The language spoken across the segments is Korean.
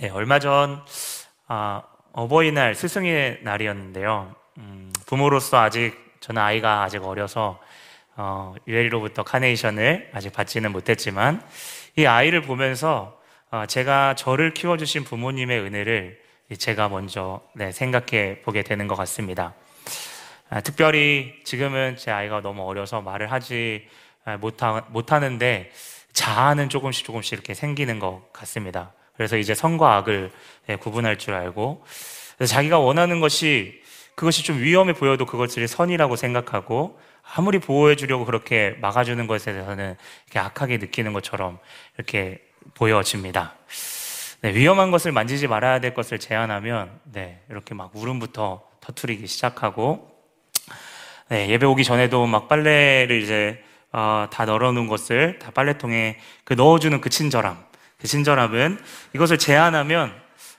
네, 얼마 전 아, 어버이날 스승의 날이었는데요. 음, 부모로서 아직 저는 아이가 아직 어려서 어, 유엘로부터 카네이션을 아직 받지는 못했지만 이 아이를 보면서 어, 제가 저를 키워주신 부모님의 은혜를 제가 먼저 네, 생각해 보게 되는 것 같습니다. 아, 특별히 지금은 제 아이가 너무 어려서 말을 하지 아, 못하, 못하는데 자아는 조금씩 조금씩 이렇게 생기는 것 같습니다. 그래서 이제 선과 악을 예, 구분할 줄 알고 자기가 원하는 것이 그것이 좀 위험해 보여도 그것을 선이라고 생각하고 아무리 보호해 주려고 그렇게 막아주는 것에 대해서는 이렇게 악하게 느끼는 것처럼 이렇게 보여집니다. 네, 위험한 것을 만지지 말아야 될 것을 제안하면 네, 이렇게 막 울음부터 터트리기 시작하고 네, 예배 오기 전에도 막 빨래를 이제 어, 다 널어놓은 것을 다 빨래통에 그 넣어주는 그 친절함 그 친절함은 이것을 제안하면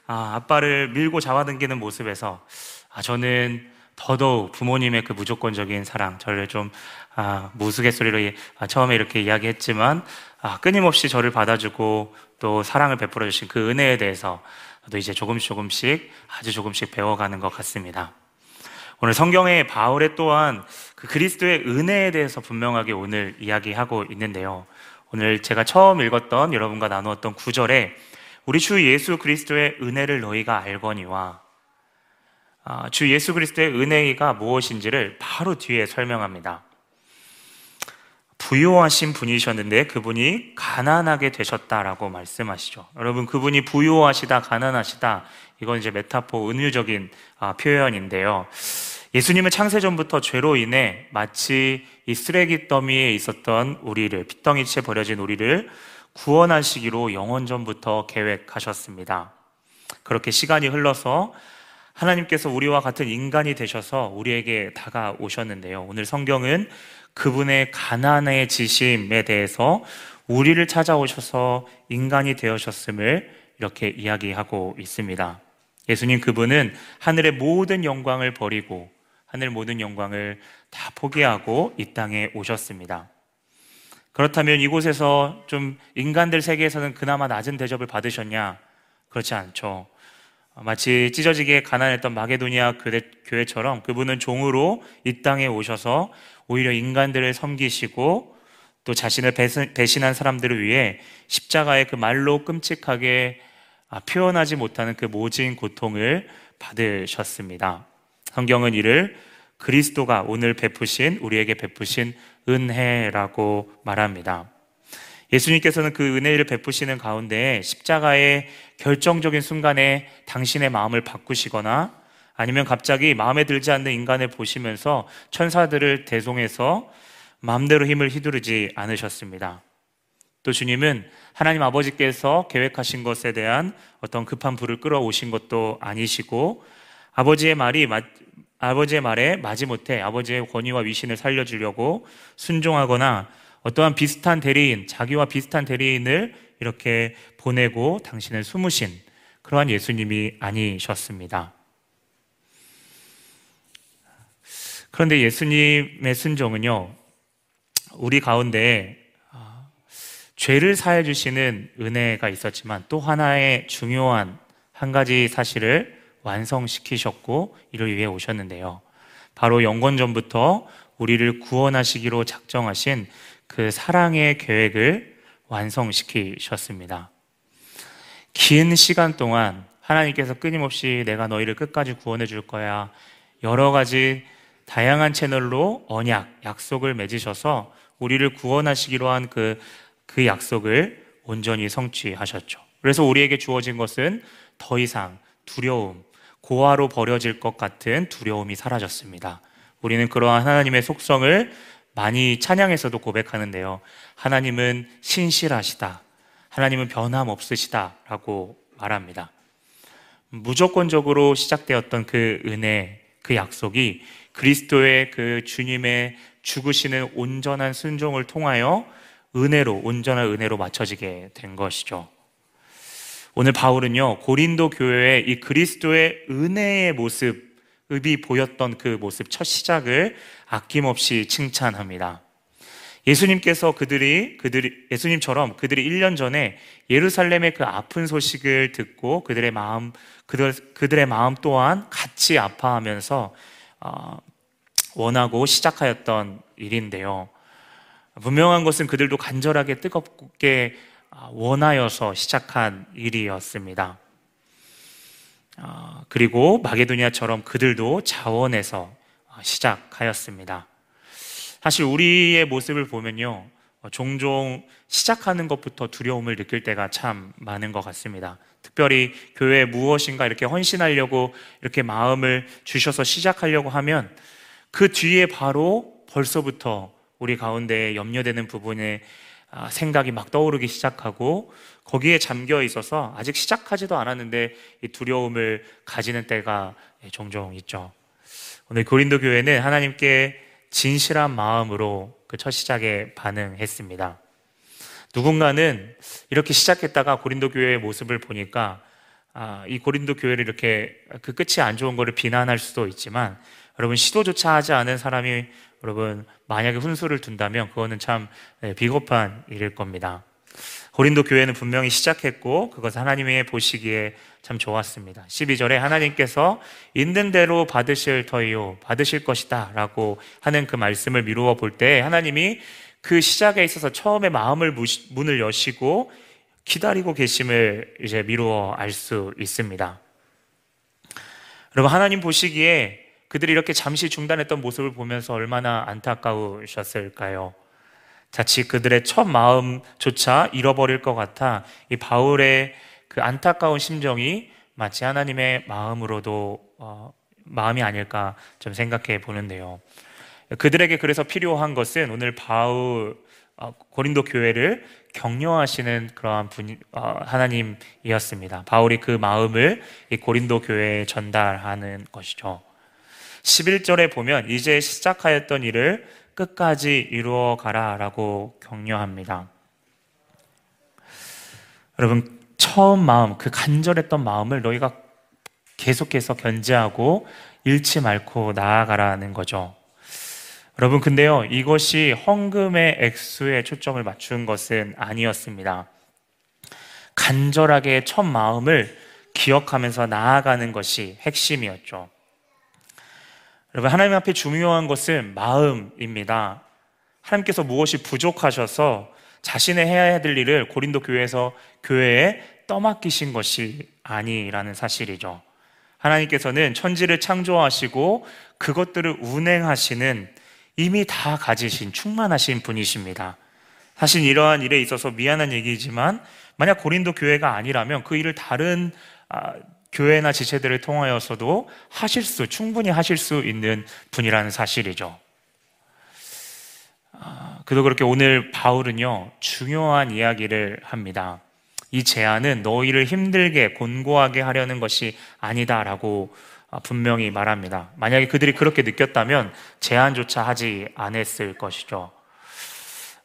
아, 아빠를 밀고 잡아당기는 모습에서 아, 저는 더더욱 부모님의 그 무조건적인 사랑, 저를 좀 아, 무스갯소리로 아, 처음에 이렇게 이야기했지만 아, 끊임없이 저를 받아주고 또 사랑을 베풀어 주신 그 은혜에 대해서 또 이제 조금씩 조금씩 아주 조금씩 배워가는 것 같습니다. 오늘 성경에 바울의 또한 그 그리스도의 은혜에 대해서 분명하게 오늘 이야기하고 있는데요. 오늘 제가 처음 읽었던 여러분과 나누었던 구절에 우리 주 예수 그리스도의 은혜를 너희가 알거니와 아, 주 예수 그리스도의 은혜가 무엇인지를 바로 뒤에 설명합니다. 부요하신 분이셨는데 그분이 가난하게 되셨다라고 말씀하시죠. 여러분 그분이 부요하시다 가난하시다 이건 이제 메타포 은유적인 아, 표현인데요. 예수님은 창세 전부터 죄로 인해 마치 이 쓰레기 더미에 있었던 우리를 핏덩이채 버려진 우리를 구원하시기로 영원 전부터 계획하셨습니다. 그렇게 시간이 흘러서 하나님께서 우리와 같은 인간이 되셔서 우리에게 다가오셨는데요. 오늘 성경은 그분의 가난의 지심에 대해서 우리를 찾아오셔서 인간이 되어셨음을 이렇게 이야기하고 있습니다. 예수님 그분은 하늘의 모든 영광을 버리고 하늘 모든 영광을 다 포기하고 이 땅에 오셨습니다. 그렇다면 이곳에서 좀 인간들 세계에서는 그나마 낮은 대접을 받으셨냐? 그렇지 않죠. 마치 찢어지게 가난했던 마게도니아 교회, 처럼 그분은 종으로 이 땅에 오셔서 오히려 인간들을 섬기시고 또 자신을 배신한 사람들을 위해 십자가의 그 말로 끔찍하게 아, 표현하지 못하는 그 모진 고통을 받으셨습니다. 성경은 이를 그리스도가 오늘 베푸신 우리에게 베푸신 은혜라고 말합니다. 예수님께서는 그 은혜를 베푸시는 가운데 십자가의 결정적인 순간에 당신의 마음을 바꾸시거나 아니면 갑자기 마음에 들지 않는 인간을 보시면서 천사들을 대송해서 마음대로 힘을 휘두르지 않으셨습니다. 또 주님은 하나님 아버지께서 계획하신 것에 대한 어떤 급한 불을 끌어오신 것도 아니시고 아버지의 말이 아버지의 말에 마지못해 아버지의 권위와 위신을 살려주려고 순종하거나 어떠한 비슷한 대리인, 자기와 비슷한 대리인을 이렇게 보내고 당신을 숨으신 그러한 예수님이 아니셨습니다. 그런데 예수님의 순종은요, 우리 가운데 아, 죄를 사해 주시는 은혜가 있었지만 또 하나의 중요한 한 가지 사실을 완성시키셨고 이를 위해 오셨는데요. 바로 영권 전부터 우리를 구원하시기로 작정하신 그 사랑의 계획을 완성시키셨습니다. 긴 시간 동안 하나님께서 끊임없이 내가 너희를 끝까지 구원해 줄 거야. 여러 가지 다양한 채널로 언약, 약속을 맺으셔서 우리를 구원하시기로 한 그, 그 약속을 온전히 성취하셨죠. 그래서 우리에게 주어진 것은 더 이상 두려움, 고아로 버려질 것 같은 두려움이 사라졌습니다. 우리는 그러한 하나님의 속성을 많이 찬양에서도 고백하는데요. 하나님은 신실하시다. 하나님은 변함없으시다. 라고 말합니다. 무조건적으로 시작되었던 그 은혜, 그 약속이 그리스도의 그 주님의 죽으시는 온전한 순종을 통하여 은혜로, 온전한 은혜로 맞춰지게 된 것이죠. 오늘 바울은요, 고린도 교회의 이 그리스도의 은혜의 모습이 보였던 그 모습, 첫 시작을 아낌없이 칭찬합니다. 예수님께서 그들이 그들이 예수님처럼 그들이 1년 전에 예루살렘의 그 아픈 소식을 듣고 그들의 마음 그들 그들의 마음 또한 같이 아파하면서 어, 원하고 시작하였던 일인데요. 분명한 것은 그들도 간절하게 뜨겁게 아, 원하여서 시작한 일이었습니다. 아, 그리고 마게도니아처럼 그들도 자원해서 시작하였습니다. 사실 우리의 모습을 보면요. 종종 시작하는 것부터 두려움을 느낄 때가 참 많은 것 같습니다. 특별히 교회에 무엇인가 이렇게 헌신하려고 이렇게 마음을 주셔서 시작하려고 하면 그 뒤에 바로 벌써부터 우리 가운데 염려되는 부분에 아, 생각이 막 떠오르기 시작하고 거기에 잠겨 있어서 아직 시작하지도 않았는데 이 두려움을 가지는 때가 종종 있죠. 오늘 고린도 교회는 하나님께 진실한 마음으로 그 첫 시작에 반응했습니다. 누군가는 이렇게 시작했다가 고린도 교회의 모습을 보니까 아, 이 고린도 교회를 이렇게 그 끝이 안 좋은 거를 비난할 수도 있지만 여러분 시도조차 하지 않은 사람이 여러분 만약에 훈수를 둔다면 그거는 참 네, 비겁한 일일 겁니다. 고린도 교회는 분명히 시작했고 그것을 하나님이 보시기에 참 좋았습니다. 12절에 하나님께서 있는 대로 받으실 터이요 받으실 것이다 라고 하는 그 말씀을 미루어 볼 때 하나님이 그 시작에 있어서 처음에 마음을 문을 여시고 기다리고 계심을 이제 미루어 알 수 있습니다. 여러분 하나님 보시기에 그들이 이렇게 잠시 중단했던 모습을 보면서 얼마나 안타까우셨을까요? 자칫 그들의 첫 마음조차 잃어버릴 것 같아 이 바울의 그 안타까운 심정이 마치 하나님의 마음으로도 어, 마음이 아닐까 좀 생각해 보는데요. 그들에게 그래서 필요한 것은 오늘 바울 어, 고린도 교회를 격려하시는 그러한 분 어, 하나님이었습니다. 바울이 그 마음을 이 고린도 교회에 전달하는 것이죠. 11절에 보면 이제 시작하였던 일을 끝까지 이루어 가라라고 격려합니다. 여러분, 처음 마음, 그 간절했던 마음을 너희가 계속해서 견제하고 잃지 말고 나아가라는 거죠. 여러분, 근데요, 이것이 헌금의 액수에 초점을 맞춘 것은 아니었습니다. 간절하게 첫 마음을 기억하면서 나아가는 것이 핵심이었죠. 여러분, 하나님 앞에 중요한 것은 마음입니다. 하나님께서 무엇이 부족하셔서 자신의 해야 될 일을 고린도 교회에서 교회에 떠맡기신 것이 아니라는 사실이죠. 하나님께서는 천지를 창조하시고 그것들을 운행하시는 이미 다 가지신 충만하신 분이십니다. 사실 이러한 일에 있어서 미안한 얘기지만 만약 고린도 교회가 아니라면 그 일을 다른 아, 교회나 지체들을 통하여서도 하실 수, 충분히 하실 수 있는 분이라는 사실이죠. 아, 그도 그렇게 오늘 바울은요, 중요한 이야기를 합니다. 이 제안은 너희를 힘들게, 곤고하게 하려는 것이 아니다라고 분명히 말합니다. 만약에 그들이 그렇게 느꼈다면 제안조차 하지 않았을 것이죠.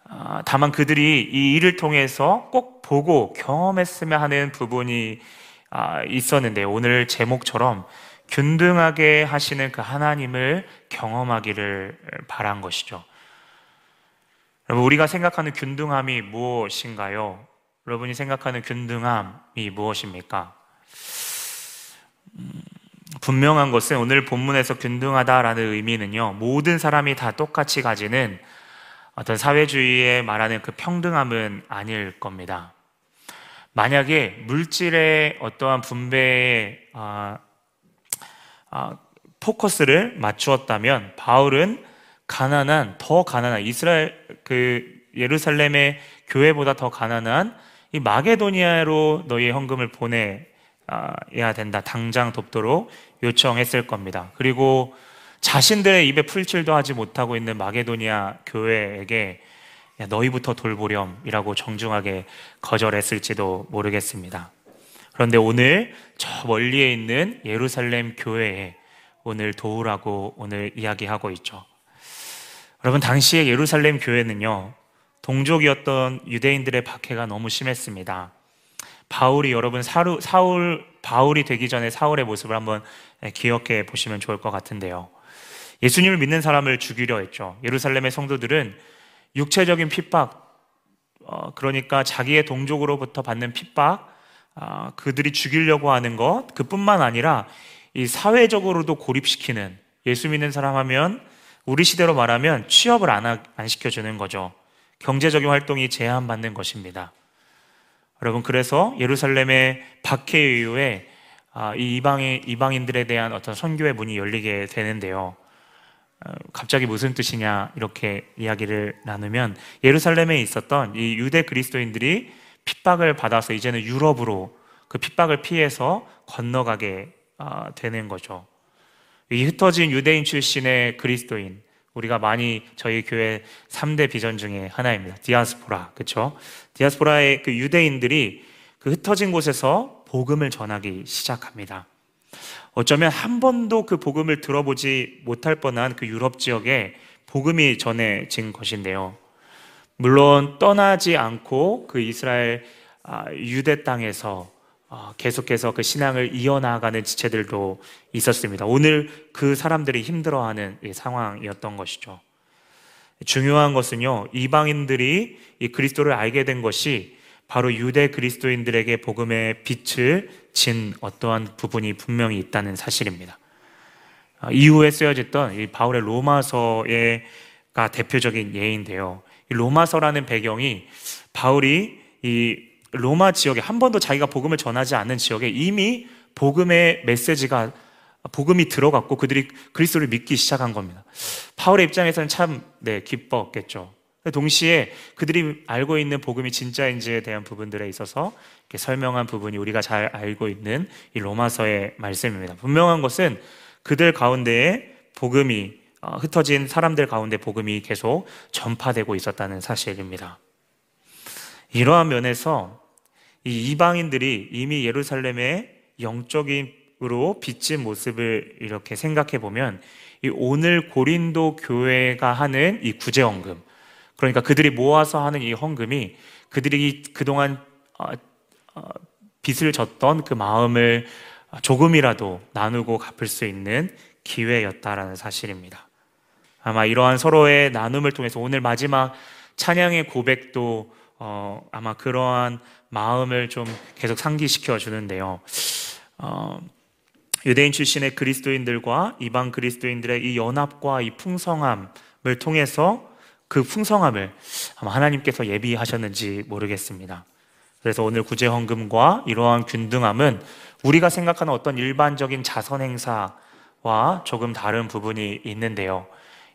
아, 다만 그들이 이 일을 통해서 꼭 보고 경험했으면 하는 부분이 아, 있었는데 오늘 제목처럼 균등하게 하시는 그 하나님을 경험하기를 바란 것이죠. 여러분, 우리가 생각하는 균등함이 무엇인가요? 여러분이 생각하는 균등함이 무엇입니까? 음, 분명한 것은 오늘 본문에서 균등하다라는 의미는요, 모든 사람이 다 똑같이 가지는 어떤 사회주의에 말하는 그 평등함은 아닐 겁니다. 만약에 물질의 어떠한 분배에 아, 아, 포커스를 맞추었다면 바울은 가난한 더 가난한 이스라엘 그 예루살렘의 교회보다 더 가난한 이 마게도니아로 너희의 헌금을 보내야 된다. 당장 돕도록 요청했을 겁니다. 그리고 자신들의 입에 풀칠도 하지 못하고 있는 마게도니아 교회에게 야, 너희부터 돌보렴이라고 정중하게 거절했을지도 모르겠습니다. 그런데 오늘 저 멀리에 있는 예루살렘 교회에 오늘 도우라고 오늘 이야기하고 있죠. 여러분, 당시에 예루살렘 교회는요, 동족이었던 유대인들의 박해가 너무 심했습니다. 바울이 여러분 사루, 사울 바울이 되기 전에 사울의 모습을 한번 기억해 보시면 좋을 것 같은데요. 예수님을 믿는 사람을 죽이려 했죠. 예루살렘의 성도들은 육체적인 핍박, 어, 그러니까 자기의 동족으로부터 받는 핍박, 어, 그들이 죽이려고 하는 것, 그뿐만 아니라 이 사회적으로도 고립시키는 예수 믿는 사람 하면 우리 시대로 말하면 취업을 안, 하, 안 시켜주는 거죠. 경제적인 활동이 제한받는 것입니다. 여러분, 그래서 예루살렘의 박해 이후에 아, 이 이방인, 이방인들에 대한 어떤 선교의 문이 열리게 되는데요. 어, 갑자기 무슨 뜻이냐 이렇게 이야기를 나누면 예루살렘에 있었던 이 유대 그리스도인들이 핍박을 받아서 이제는 유럽으로 그 핍박을 피해서 건너가게 아, 되는 거죠. 이 흩어진 유대인 출신의 그리스도인 우리가 많이 저희 교회 3대 비전 중에 하나입니다. 디아스포라. 그렇죠? 디아스포라의 그 유대인들이 그 흩어진 곳에서 복음을 전하기 시작합니다. 어쩌면 한 번도 그 복음을 들어보지 못할 뻔한 그 유럽 지역에 복음이 전해진 것인데요. 물론 떠나지 않고 그 이스라엘 아, 유대 땅에서 어, 계속해서 그 신앙을 이어나가는 지체들도 있었습니다. 오늘 그 사람들이 힘들어하는 상황이었던 것이죠. 중요한 것은요, 이방인들이 이 그리스도를 알게 된 것이 바로 유대 그리스도인들에게 복음의 빛을 진 어떠한 부분이 분명히 있다는 사실입니다. 어, 이후에 쓰여졌던 이 바울의 로마서가 대표적인 예인데요. 이 로마서라는 배경이 바울이 이 로마 지역에 한 번도 자기가 복음을 전하지 않는 지역에 이미 복음의 메시지가 복음이 들어갔고 그들이 그리스도를 믿기 시작한 겁니다. 파울의 입장에서는 참 네, 기뻤겠죠. 동시에 그들이 알고 있는 복음이 진짜인지에 대한 부분들에 있어서 설명한 부분이 우리가 잘 알고 있는 이 로마서의 말씀입니다. 분명한 것은 그들 가운데에 복음이 어, 흩어진 사람들 가운데 복음이 계속 전파되고 있었다는 사실입니다. 이러한 면에서 이 이방인들이 이미 예루살렘의 영적인으로 비친 모습을 이렇게 생각해 보면 이 오늘 고린도 교회가 하는 이 구제 헌금 그러니까 그들이 모아서 하는 이 헌금이 그들이 그동안 어, 어, 빚을 졌던 그 마음을 조금이라도 나누고 갚을 수 있는 기회였다라는 사실입니다. 아마 이러한 서로의 나눔을 통해서 오늘 마지막 찬양의 고백도 어, 아마 그러한 마음을 좀 계속 상기시켜 주는데요. 어, 유대인 출신의 그리스도인들과 이방 그리스도인들의 이 연합과 이 풍성함을 통해서 그 풍성함을 아마 하나님께서 예비하셨는지 모르겠습니다. 그래서 오늘 구제 헌금과 이러한 균등함은 우리가 생각하는 어떤 일반적인 자선 행사와 조금 다른 부분이 있는데요.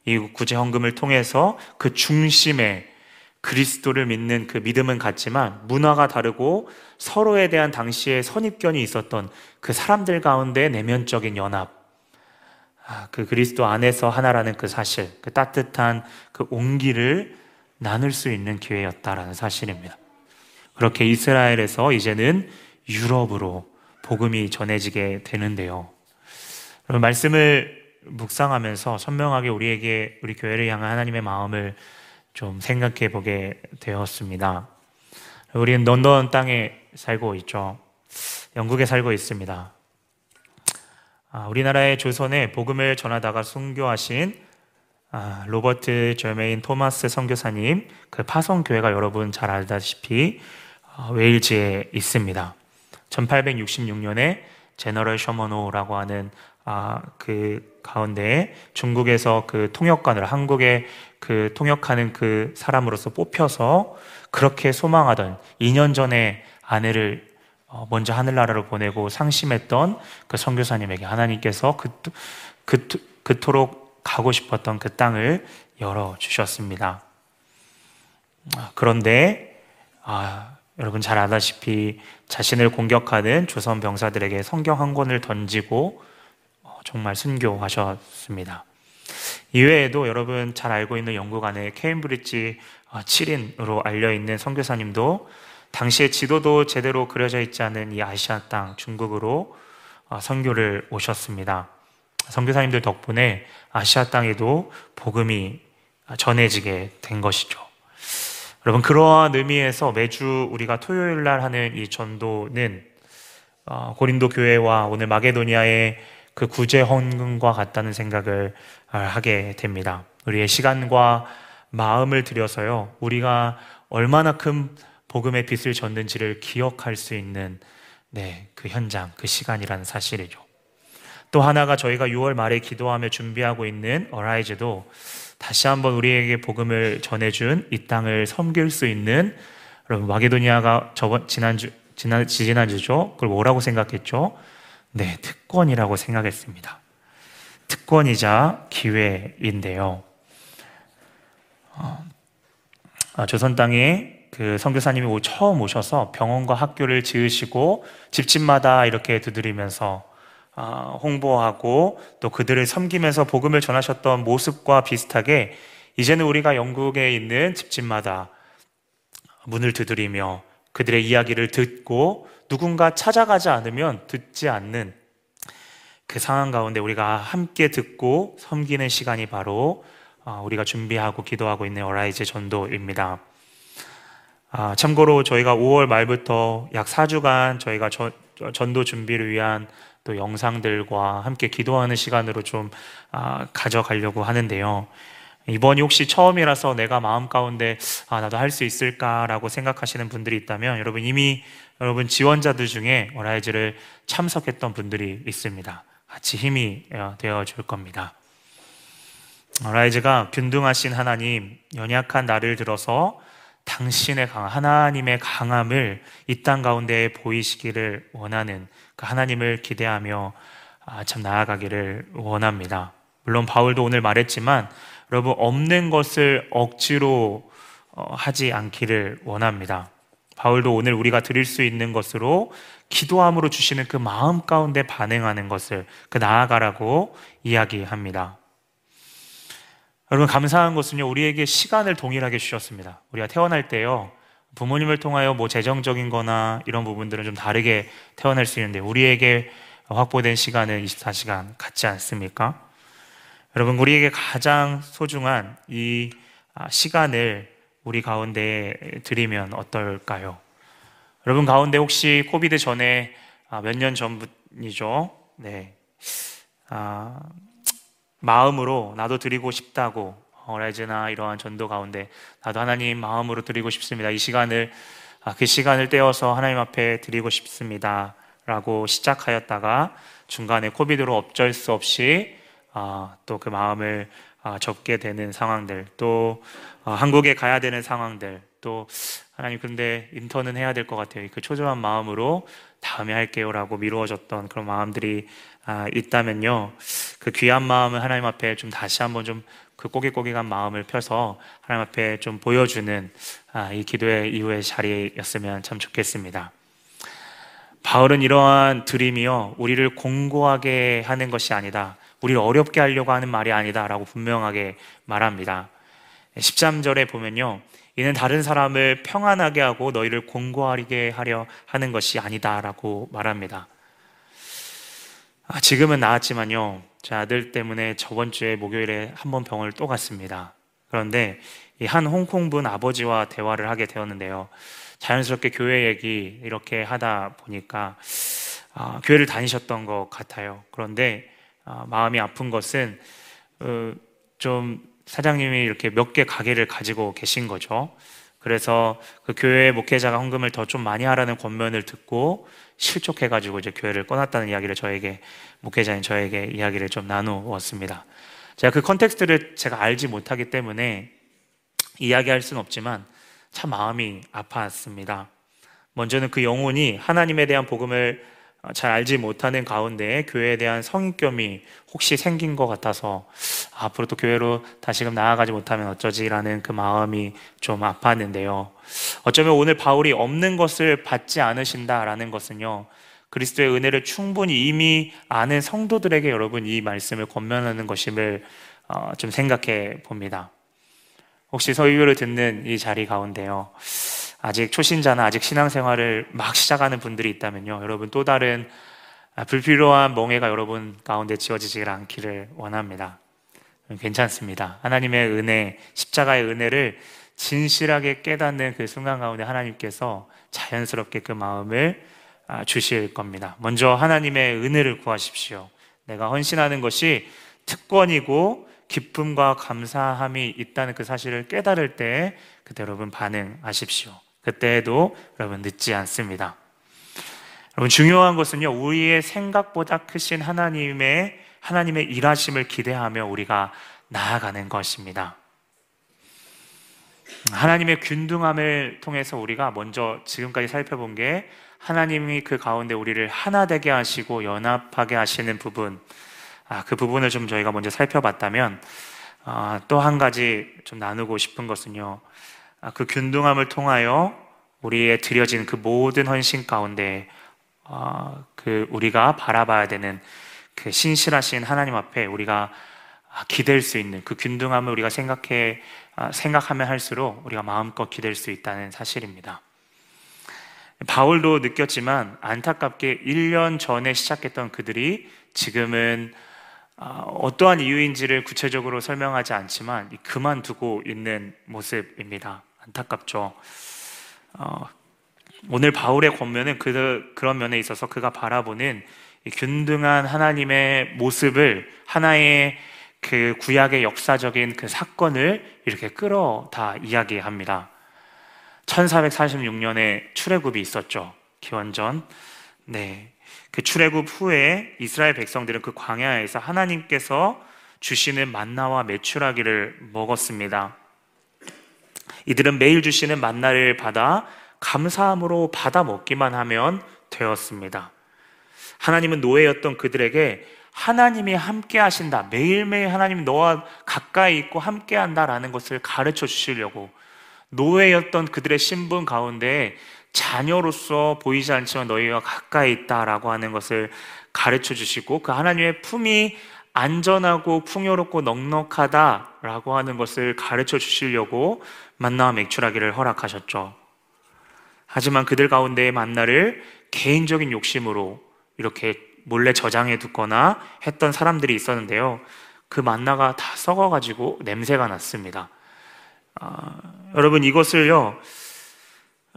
이 구제 헌금을 통해서 그 중심에 그리스도를 믿는 그 믿음은 같지만 문화가 다르고 서로에 대한 당시의 선입견이 있었던 그 사람들 가운데 내면적인 연합, 아, 그 그리스도 안에서 하나라는 그 사실, 그 따뜻한 그 온기를 나눌 수 있는 기회였다라는 사실입니다. 그렇게 이스라엘에서 이제는 유럽으로 복음이 전해지게 되는데요. 여러분, 말씀을 묵상하면서 선명하게 우리에게, 우리 교회를 향한 하나님의 마음을 좀 생각해 보게 되었습니다. 우리는 런던 땅에 살고 있죠. 영국에 살고 있습니다. 아, 우리나라의 조선에 복음을 전하다가 순교하신 아, 로버트 저메인 토마스 선교사님 그 파송 교회가 여러분 잘 알다시피 아, 웨일즈에 있습니다. 1866년에 제너럴 셔머노라고 하는 아, 그 가운데 중국에서 그 통역관을 한국에 그 통역하는 그 사람으로서 뽑혀서 그렇게 소망하던 2년 전에 아내를 어, 먼저 하늘나라로 보내고 상심했던 그 선교사님에게 하나님께서 그, 그, 그토록 가고 싶었던 그 땅을 열어 주셨습니다. 아, 그런데 아, 여러분 잘 아다시피 자신을 공격하는 조선 병사들에게 성경 한 권을 던지고 어, 정말 순교하셨습니다. 이외에도 여러분 잘 알고 있는 영국 안에 케임브리지 7인으로 어, 알려 있는 선교사님도 당시에 지도도 제대로 그려져 있지 않은 이 아시아 땅 중국으로 어, 선교를 오셨습니다. 선교사님들 덕분에 아시아 땅에도 복음이 전해지게 된 것이죠. 여러분 그러한 의미에서 매주 우리가 토요일 날 하는 이 전도는 어, 고린도 교회와 오늘 마게도니아의 그 구제 헌금과 같다는 생각을 하게 됩니다. 우리의 시간과 마음을 들여서요, 우리가 얼마나 큰 복음의 빛을 졌는지를 기억할 수 있는 네, 그 현장, 그 시간이라는 사실이죠. 또 하나가 저희가 6월 말에 기도하며 준비하고 있는 어라이즈도 다시 한번 우리에게 복음을 전해준 이 땅을 섬길 수 있는 여러분 마게도니아가 저번 지난주 지난 지난주죠. 그걸 뭐라고 생각했죠? 네, 특권이라고 생각했습니다. 특권이자 기회인데요. 어, 아, 조선 땅에 그 선교사님이 처음 오셔서 병원과 학교를 지으시고 집집마다 이렇게 두드리면서 아, 홍보하고 또 그들을 섬기면서 복음을 전하셨던 모습과 비슷하게 이제는 우리가 영국에 있는 집집마다 문을 두드리며 그들의 이야기를 듣고 누군가 찾아가지 않으면 듣지 않는 그 상황 가운데 우리가 함께 듣고 섬기는 시간이 바로 아, 우리가 준비하고 기도하고 있는 Arise 전도입니다. 아, 참고로 저희가 5월 말부터 약 4주간 저희가 저, 전도 준비를 위한 또 영상들과 함께 기도하는 시간으로 좀 아, 가져가려고 하는데요. 이번이 혹시 처음이라서 내가 마음 가운데 아, 나도 할 수 있을까라고 생각하시는 분들이 있다면 여러분 이미 여러분 지원자들 중에 어라이즈를 참석했던 분들이 있습니다. 같이 힘이 어, 되어 줄 겁니다. 어라이즈가 균등하신 하나님, 연약한 나를 들어서 당신의 강, 하나님의 강함을 이 땅 가운데 보이시기를 원하는 그 하나님을 기대하며 아, 참 나아가기를 원합니다. 물론 바울도 오늘 말했지만 여러분 없는 것을 억지로 어, 하지 않기를 원합니다. 바울도 오늘 우리가 드릴 수 있는 것으로 기도함으로 주시는 그 마음 가운데 반응하는 것을 그 나아가라고 이야기합니다. 여러분 감사한 것은요 우리에게 시간을 동일하게 주셨습니다. 우리가 태어날 때요 부모님을 통하여 뭐 재정적인 거나 이런 부분들은 좀 다르게 태어날 수 있는데 우리에게 확보된 시간은 24시간 같지 않습니까? 여러분 우리에게 가장 소중한 이 아, 시간을 우리 가운데 드리면 어떨까요? 여러분 가운데 혹시 코비드 전에 아, 몇년 전이죠? 네. 아, 마음으로 나도 드리고 싶다고 어라이즈나 이러한 전도 가운데 나도 하나님 마음으로 드리고 싶습니다. 이 시간을 아, 그 시간을 떼어서 하나님 앞에 드리고 싶습니다 라고 시작하였다가 중간에 코비드로 어쩔 수 없이 아, 또그 마음을 아, 접게 되는 상황들, 또 한국에 가야 되는 상황들, 또 하나님 근데 인턴은 해야 될 것 같아요. 그 초조한 마음으로 다음에 할게요라고 미루어졌던 그런 마음들이 있다면요, 그 귀한 마음을 하나님 앞에 좀 다시 한번 좀 그 꼬깃꼬깃한 마음을 펴서 하나님 앞에 좀 보여주는 아, 이 기도의 이후의 자리였으면 참 좋겠습니다. 바울은 이러한 드림이요, 우리를 공고하게 하는 것이 아니다. 우리를 어렵게 하려고 하는 말이 아니다 라고 분명하게 말합니다. 13절에 보면요. 이는 다른 사람을 평안하게 하고 너희를 공고하게 하려 하는 것이 아니다 라고 말합니다. 아, 지금은 나았지만요. 제 아들 때문에 저번 주에 목요일에 한 번 병원을 또 갔습니다. 그런데 이 한 홍콩 분 아버지와 대화를 하게 되었는데요. 자연스럽게 교회 얘기 이렇게 하다 보니까 아, 교회를 다니셨던 것 같아요. 그런데 아, 마음이 아픈 것은 어, 좀 사장님이 이렇게 몇 개 가게를 가지고 계신 거죠. 그래서 그 교회 목회자가 헌금을 더 좀 많이 하라는 권면을 듣고 실족해가지고 이제 교회를 떠났다는 이야기를 저에게 목회자인 저에게 이야기를 좀 나누었습니다. 제가 그 context를 제가 알지 못하기 때문에 이야기할 수는 없지만 참 마음이 아팠습니다. 먼저는 그 영혼이 하나님에 대한 복음을 잘 알지 못하는 가운데 교회에 대한 성인겸이 혹시 생긴 것 같아서 앞으로 또 교회로 다시금 나아가지 못하면 어쩌지라는 그 마음이 좀 아팠는데요. 어쩌면 오늘 바울이 없는 것을 받지 않으신다라는 것은요. 그리스도의 은혜를 충분히 이미 아는 성도들에게 여러분 이 말씀을 권면하는 것임을 어, 좀 생각해 봅니다. 혹시 서유를 듣는 이 자리 가운데요. 아직 초신자나 아직 신앙생활을 막 시작하는 분들이 있다면요. 여러분 또 다른 불필요한 멍해가 여러분 가운데 지워지지 않기를 원합니다. 괜찮습니다. 하나님의 은혜, 십자가의 은혜를 진실하게 깨닫는 그 순간 가운데 하나님께서 자연스럽게 그 마음을 아, 주실 겁니다. 먼저 하나님의 은혜를 구하십시오. 내가 헌신하는 것이 특권이고 기쁨과 감사함이 있다는 그 사실을 깨달을 때 그때 여러분 반응하십시오. 그때에도 여러분 늦지 않습니다. 여러분 중요한 것은요. 우리의 생각보다 크신 하나님의 하나님의 일하심을 기대하며 우리가 나아가는 것입니다. 하나님의 균등함을 통해서 우리가 먼저 지금까지 살펴본 게 하나님이 그 가운데 우리를 하나 되게 하시고 연합하게 하시는 부분, 아, 그 부분을 좀 저희가 먼저 살펴봤다면 아, 또 한 가지 좀 나누고 싶은 것은요, 아, 그 균등함을 통하여 우리의 드려진 그 모든 헌신 가운데 아, 그 우리가 바라봐야 되는 그 신실하신 하나님 앞에 우리가 기댈 수 있는 그 균등함을 우리가 생각해 아, 생각하면 할수록 우리가 마음껏 기댈 수 있다는 사실입니다. 바울도 느꼈지만 안타깝게 1년 전에 시작했던 그들이 지금은 아, 어떠한 이유인지를 구체적으로 설명하지 않지만 그만두고 있는 모습입니다. 안타깝죠. 어, 오늘 바울의 권면은 그, 그런 면에 있어서 그가 바라보는 균등한 하나님의 모습을 하나의 그 구약의 역사적인 그 사건을 이렇게 끌어 다 이야기합니다. 1446년에 출애굽이 있었죠. 기원전. 네. 그 출애굽 후에 이스라엘 백성들은 그 광야에서 하나님께서 주시는 만나와 메추라기를 먹었습니다. 이들은 매일 주시는 만나를 받아 감사함으로 받아 먹기만 하면 되었습니다. 하나님은 노예였던 그들에게 하나님이 함께 하신다. 매일매일 하나님 너와 가까이 있고 함께 한다라는 것을 가르쳐 주시려고 노예였던 그들의 신분 가운데 자녀로서 보이지 않지만 너희와 가까이 있다라고 하는 것을 가르쳐 주시고 그 하나님의 품이 안전하고 풍요롭고 넉넉하다라고 하는 것을 가르쳐 주시려고 만나와 맥주라기를 허락하셨죠. 하지만 그들 가운데의 만나를 개인적인 욕심으로 이렇게 몰래 저장해 두거나 했던 사람들이 있었는데요. 그 만나가 다 썩어가지고 냄새가 났습니다. 아, 여러분 이것을요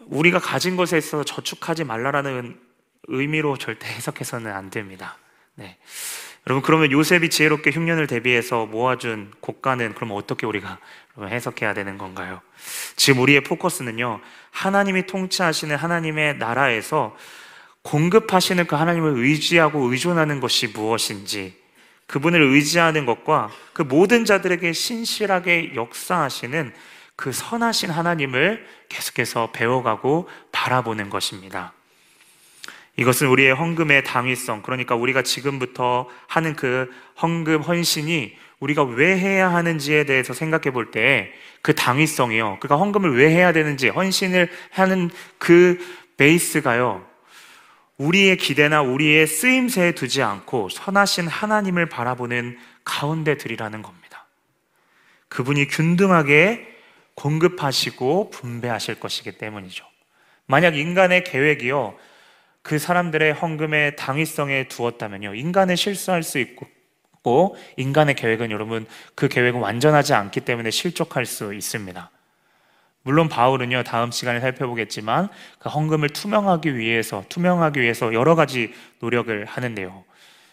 우리가 가진 것에 있어서 저축하지 말라라는 의미로 절대 해석해서는 안 됩니다. 네. 여러분 그러면 요셉이 지혜롭게 흉년을 대비해서 모아준 곡간은 그럼 어떻게 우리가 해석해야 되는 건가요? 지금 우리의 포커스는요 하나님이 통치하시는 하나님의 나라에서 공급하시는 그 하나님을 의지하고 의존하는 것이 무엇인지 그분을 의지하는 것과 그 모든 자들에게 신실하게 역사하시는 그 선하신 하나님을 계속해서 배워가고 바라보는 것입니다. 이것은 우리의 헌금의 당위성, 그러니까 우리가 지금부터 하는 그 헌금 헌신이 우리가 왜 해야 하는지에 대해서 생각해 볼 때 그 당위성이요. 그러니까 헌금을 왜 해야 되는지, 헌신을 하는 그 베이스가요. 우리의 기대나 우리의 쓰임새에 두지 않고 선하신 하나님을 바라보는 가운데 들이라는 겁니다. 그분이 균등하게 공급하시고 분배하실 것이기 때문이죠. 만약 인간의 계획이요, 그 사람들의 헌금의 당위성에 두었다면요, 인간은 실수할 수 있고, 인간의 계획은 여러분, 그 계획은 완전하지 않기 때문에 실족할 수 있습니다. 물론 바울은요 다음 시간에 살펴보겠지만 그 헌금을 투명하기 위해서 투명하기 위해서 여러 가지 노력을 하는데요.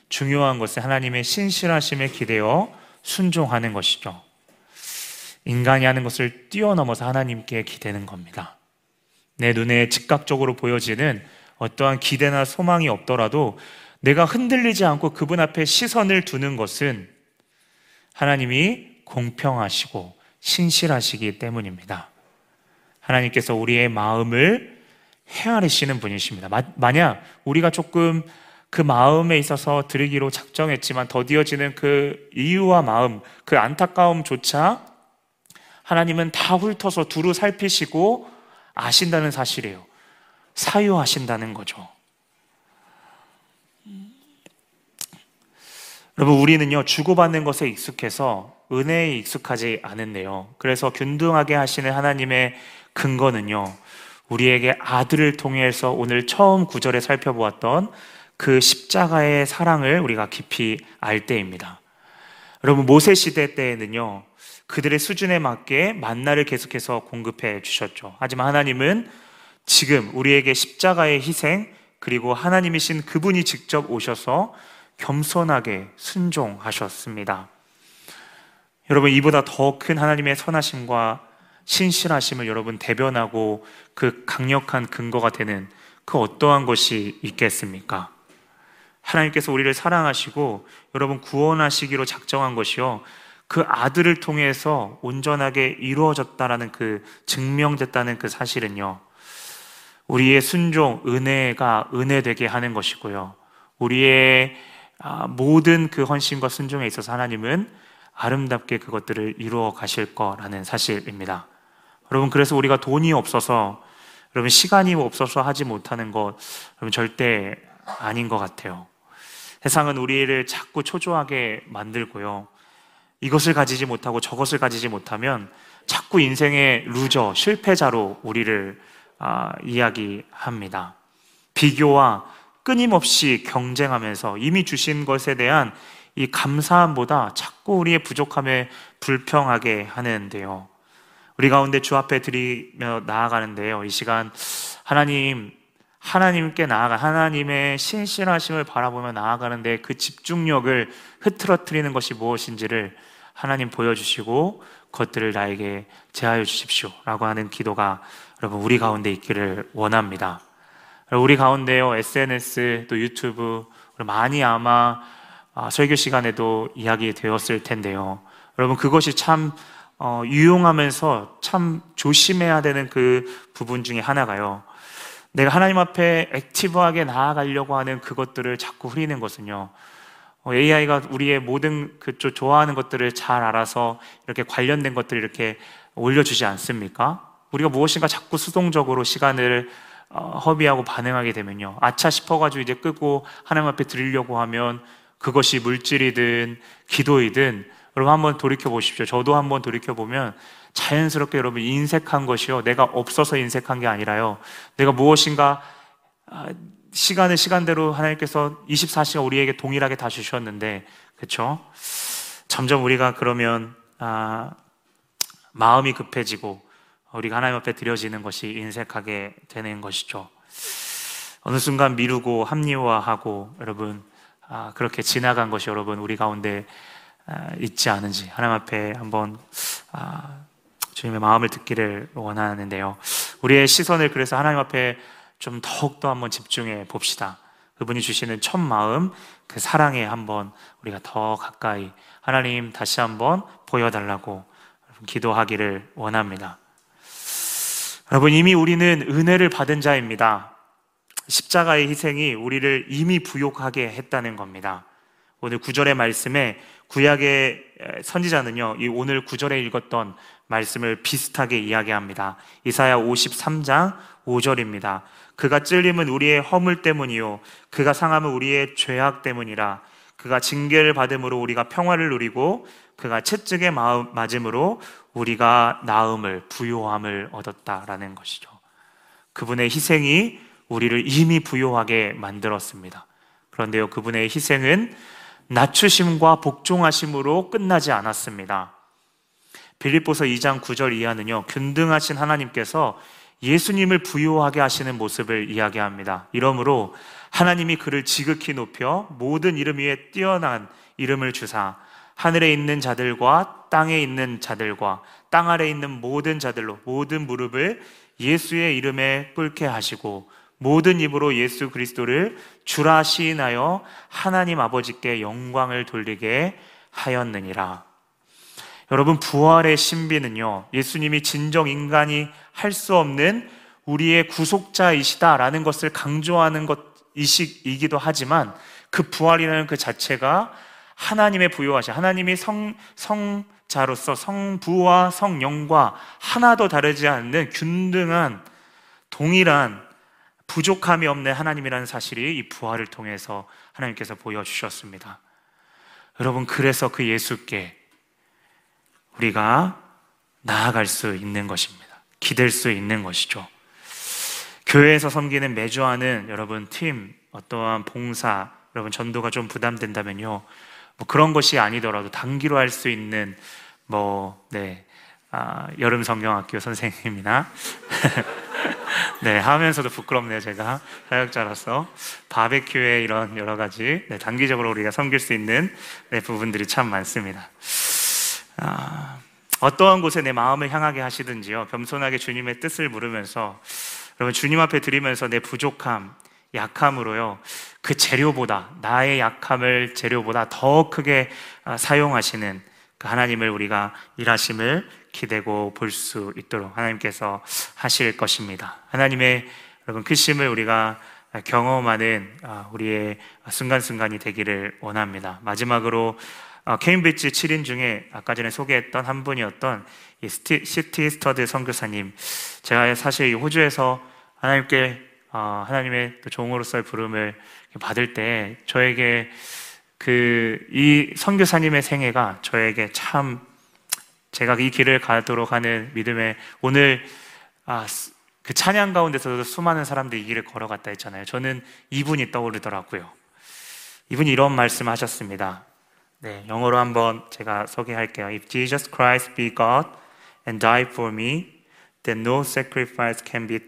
중요한 것은 하나님의 신실하심에 기대어 순종하는 것이죠. 인간이 하는 것을 뛰어넘어서 하나님께 기대는 겁니다. 내 눈에 즉각적으로 보여지는 어떠한 기대나 소망이 없더라도 내가 흔들리지 않고 그분 앞에 시선을 두는 것은 하나님이 공평하시고 신실하시기 때문입니다. 하나님께서 우리의 마음을 헤아리시는 분이십니다. 만약 우리가 조금 그 마음에 있어서 드리기로 작정했지만 더디어지는 그 이유와 마음, 그 안타까움조차 하나님은 다 훑어서 두루 살피시고 아신다는 사실이에요. 사유하신다는 거죠. 여러분, 우리는요, 주고받는 것에 익숙해서 은혜에 익숙하지 않은데요. 그래서 균등하게 하시는 하나님의 근거는요, 우리에게 아들을 통해서 오늘 처음 구절에 살펴보았던 그 십자가의 사랑을 우리가 깊이 알 때입니다. 여러분, 모세 시대 때에는요, 그들의 수준에 맞게 만나를 계속해서 공급해 주셨죠. 하지만 하나님은 지금 우리에게 십자가의 희생, 그리고 하나님이신 그분이 직접 오셔서 겸손하게 순종하셨습니다. 여러분 이보다 더 큰 하나님의 선하심과 신실하심을 여러분 대변하고 그 강력한 근거가 되는 그 어떠한 것이 있겠습니까? 하나님께서 우리를 사랑하시고 여러분 구원하시기로 작정한 것이요. 그 아들을 통해서 온전하게 이루어졌다라는 그 증명됐다는 그 사실은요. 우리의 순종, 은혜가 은혜되게 하는 것이고요. 우리의 아, 모든 그 헌신과 순종에 있어서 하나님은 아름답게 그것들을 이루어 가실 거라는 사실입니다. 여러분, 그래서 우리가 돈이 없어서, 여러분, 시간이 없어서 하지 못하는 것, 여러분, 절대 아닌 것 같아요. 세상은 우리를 자꾸 초조하게 만들고요. 이것을 가지지 못하고 저것을 가지지 못하면 자꾸 인생의 루저, 실패자로 우리를 아, 이야기합니다. 비교와 끊임없이 경쟁하면서 이미 주신 것에 대한 이 감사함보다 자꾸 우리의 부족함에 불평하게 하는데요. 우리 가운데 주 앞에 드리며 나아가는데요. 이 시간 하나님 하나님께 나아가 하나님의 신실하심을 바라보며 나아가는데 그 집중력을 흐트러뜨리는 것이 무엇인지를 하나님 보여주시고 그것들을 나에게 제하여 주십시오라고 하는 기도가 여러분 우리 가운데 있기를 원합니다. 우리 가운데요 SNS 또 유튜브 많이 아마 아, 설교 시간에도 이야기 되었을 텐데요. 여러분 그것이 참 어, 유용하면서 참 조심해야 되는 그 부분 중에 하나가요. 내가 하나님 앞에 액티브하게 나아가려고 하는 그것들을 자꾸 흐리는 것은요. AI가 어, 우리의 모든 그쪽 좋아하는 것들을 잘 알아서 이렇게 관련된 것들을 이렇게 올려주지 않습니까? 우리가 무엇인가 자꾸 수동적으로 시간을 어, 허비하고 반응하게 되면요. 아차 싶어가지고 이제 끄고 하나님 앞에 드리려고 하면 그것이 물질이든 기도이든 여러분 한번 돌이켜 보십시오. 저도 한번 돌이켜 보면 자연스럽게 여러분 인색한 것이요. 내가 없어서 인색한 게 아니라요. 내가 무엇인가 아, 시간을 시간대로 하나님께서 24시간 우리에게 동일하게 다 주셨는데, 그렇죠? 점점 우리가 그러면 아, 마음이 급해지고 우리가 하나님 앞에 드려지는 것이 인색하게 되는 것이죠. 어느 순간 미루고 합리화하고 여러분 아, 그렇게 지나간 것이 여러분 우리 가운데 아, 있지 않은지 하나님 앞에 한번 아, 주님의 마음을 듣기를 원하는데요. 우리의 시선을 그래서 하나님 앞에 좀 더욱더 한번 집중해 봅시다. 그분이 주시는 첫 마음, 그 사랑에 한번 우리가 더 가까이 하나님 다시 한번 보여달라고 기도하기를 원합니다. 여러분, 이미 우리는 은혜를 받은 자입니다. 십자가의 희생이 우리를 이미 부욕하게 했다는 겁니다. 오늘 구절의 말씀에 구약의 선지자는요, 이 오늘 구절에 읽었던 말씀을 비슷하게 이야기합니다. 이사야 53장 5절입니다. 그가 찔림은 우리의 허물 때문이요. 그가 상함은 우리의 죄악 때문이라. 그가 징계를 받음으로 우리가 평화를 누리고 그가 채찍에 맞음으로 우리가 나음을 부요함을 얻었다라는 것이죠. 그분의 희생이 우리를 이미 부요하게 만들었습니다. 그런데요, 그분의 희생은 낮추심과 복종하심으로 끝나지 않았습니다. 빌립보서 2장 9절 이하는요, 균등하신 하나님께서 예수님을 부요하게 하시는 모습을 이야기합니다. 이러므로 하나님이 그를 지극히 높여 모든 이름 위에 뛰어난 이름을 주사 하늘에 있는 자들과 땅에 있는 자들과 땅 아래 있는 모든 자들로 모든 무릎을 예수의 이름에 꿇게 하시고 모든 입으로 예수 그리스도를 주라 시인하여 하나님 아버지께 영광을 돌리게 하였느니라. 여러분 부활의 신비는요. 예수님이 진정 인간이 할 수 없는 우리의 구속자이시다라는 것을 강조하는 것 이기도 하지만 그 부활이라는 그 자체가 하나님의 부여하신 하나님이 성 성자로서 성부와 성령과 하나도 다르지 않는 균등한 동일한 부족함이 없는 하나님이라는 사실이 이 부활을 통해서 하나님께서 보여주셨습니다. 여러분, 그래서 그 예수께 우리가 나아갈 수 있는 것입니다. 기댈 수 있는 것이죠. 교회에서 섬기는 매주 하는 여러분 팀, 어떠한 봉사, 여러분 전도가 좀 부담된다면요. 뭐 그런 것이 아니더라도 단기로 할 수 있는 뭐, 네, 아, 여름 성경학교 선생님이나 네, 하면서도 부끄럽네요, 제가. 사역자로서. 바베큐에 이런 여러 가지, 네, 단기적으로 우리가 섬길 수 있는 네, 부분들이 참 많습니다. 아, 어떠한 곳에 내 마음을 향하게 하시든지요. 겸손하게 주님의 뜻을 물으면서 여러분 주님 앞에 드리면서 내 부족함, 약함으로요. 그 재료보다 나의 약함을 재료보다 더 크게 아, 사용하시는 그 하나님을 우리가 일하심을 기대고 볼 수 있도록 하나님께서 하실 것입니다. 하나님의 여러분 크심을 우리가 경험하는 아, 우리의 순간순간이 되기를 원합니다. 마지막으로 아, 케임브리지 7인 중에 아까 전에 소개했던 한 분이었던 C.T. 스터드 선교사님. 제가 사실 호주에서 하나님께 아, 하나님의 종으로서의 부름을 받을 때 저에게 그 이 선교사님의 생애가 저에게 참 제가 이 길을 가도록 하는 믿음의 오늘 아, 그 찬양 가운데서도 수많은 사람들이 이 길을 걸어갔다 했잖아요. 저는 이분이 떠오르더라고요. 이분이 이런 말씀 하셨습니다. 네, 영어로 한번 제가 소개할게요. If Jesus Christ be God and die for me, then no sacrifice can be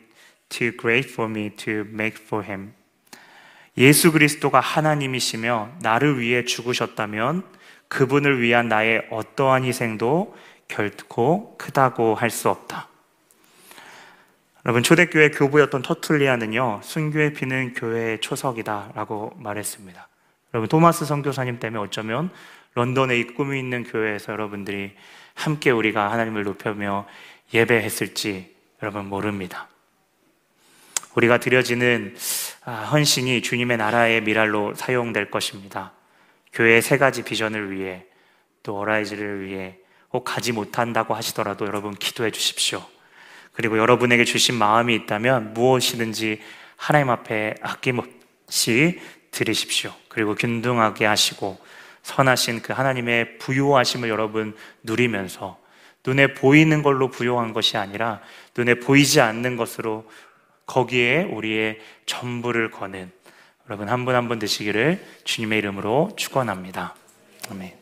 too great for me to make for him. 예수 그리스도가 하나님이시며 나를 위해 죽으셨다면 그분을 위한 나의 어떠한 희생도 결코 크다고 할 수 없다. 여러분 초대교회 교부였던 터툴리아는요 순교의 피는 교회의 초석이다라고 말했습니다. 여러분 토마스 선교사님 때문에 어쩌면 런던에 이 꿈이 있는 교회에서 여러분들이 함께 우리가 하나님을 높여며 예배했을지 여러분 모릅니다. 우리가 드려지는 아, 헌신이 주님의 나라의 미랄로 사용될 것입니다. 교회의 세 가지 비전을 위해 또 어라이즈를 위해 혹 가지 못한다고 하시더라도 여러분 기도해 주십시오. 그리고 여러분에게 주신 마음이 있다면 무엇이든지 하나님 앞에 아낌없이 드리십시오. 그리고 균등하게 하시고 선하신 그 하나님의 부요하심을 여러분 누리면서 눈에 보이는 걸로 부요한 것이 아니라 눈에 보이지 않는 것으로 거기에 우리의 전부를 거는 여러분 한 분 한 분 되시기를 주님의 이름으로 축원합니다. 아멘.